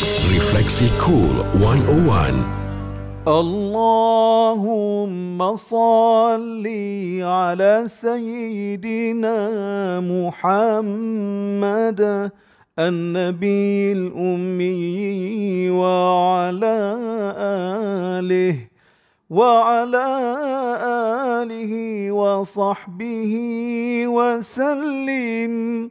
Refleksi Cool 101. اللهم صل على سيدنا محمد النبي الأمي وعلى آله وعلى آله وصحبه وسلم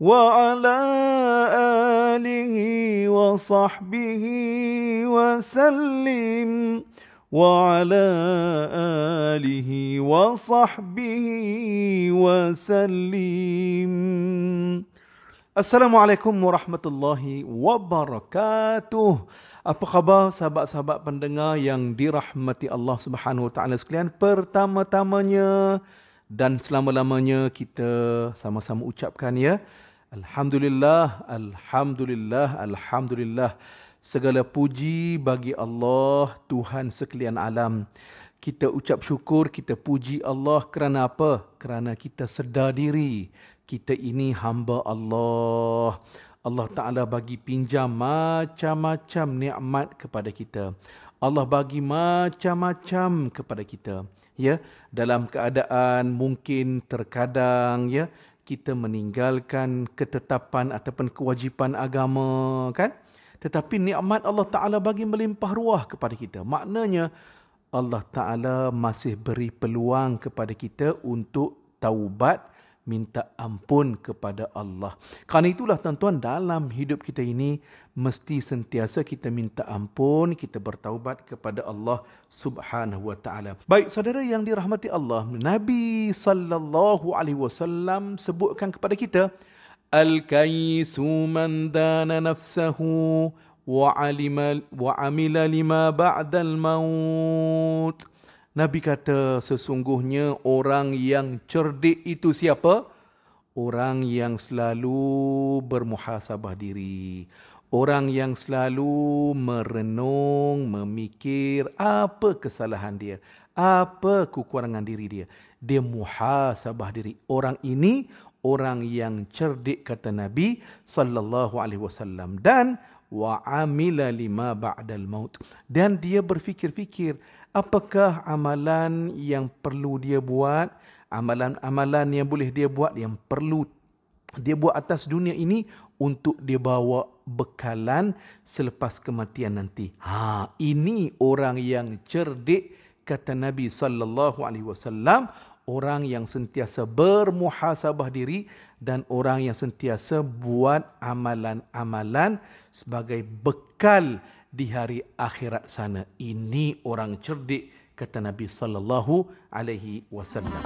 وعلى آله وصحبه وسلم وعلى آله وصحبه وسلم Assalamualaikum warahmatullahi wabarakatuh. Apa khabar sahabat-sahabat pendengar yang dirahmati Allah Subhanahu wa taala sekalian? Pertama-tamanya dan selama-lamanya kita sama-sama ucapkan ya. Alhamdulillah, alhamdulillah, alhamdulillah. Segala puji bagi Allah, Tuhan sekalian alam. Kita ucap syukur, kita puji Allah kerana apa? Kerana kita sedar diri. Kita ini hamba Allah. Allah Ta'ala bagi pinjam macam-macam nikmat kepada kita. Allah bagi macam-macam kepada kita. Ya, dalam keadaan mungkin terkadang ya kita meninggalkan ketetapan ataupun kewajipan agama kan? Tetapi nikmat Allah Ta'ala bagi melimpah ruah kepada kita. Maknanya Allah Ta'ala masih beri peluang kepada kita untuk taubat minta ampun kepada Allah. Karena itulah tuan-tuan dalam hidup kita ini mesti sentiasa kita minta ampun, kita bertaubat kepada Allah Subhanahu wa taala. Baik saudara yang dirahmati Allah, Nabi sallallahu alaihi wasallam sebutkan kepada kita al-kaisu man dana nafsahu wa alima wa amila lima ba'dal maut. Nabi kata sesungguhnya orang yang cerdik itu siapa? Orang yang selalu bermuhasabah diri. Orang yang selalu merenung, memikir apa kesalahan dia. Apa kekurangan diri dia. Dia muhasabah diri. Orang ini orang yang cerdik kata Nabi sallallahu alaihi wasallam dan wa amila lima ba'dal maut dan dia berfikir-fikir apakah amalan yang perlu dia buat, amalan-amalan yang boleh dia buat yang perlu dia buat atas dunia ini untuk dia bawa bekalan selepas kematian nanti. Ha, ini orang yang cerdik kata Nabi sallallahu alaihi wasallam, orang yang sentiasa bermuhasabah diri dan orang yang sentiasa buat amalan-amalan sebagai bekal di hari akhirat sana. Ini orang cerdik kata Nabi sallallahu alaihi wasallam.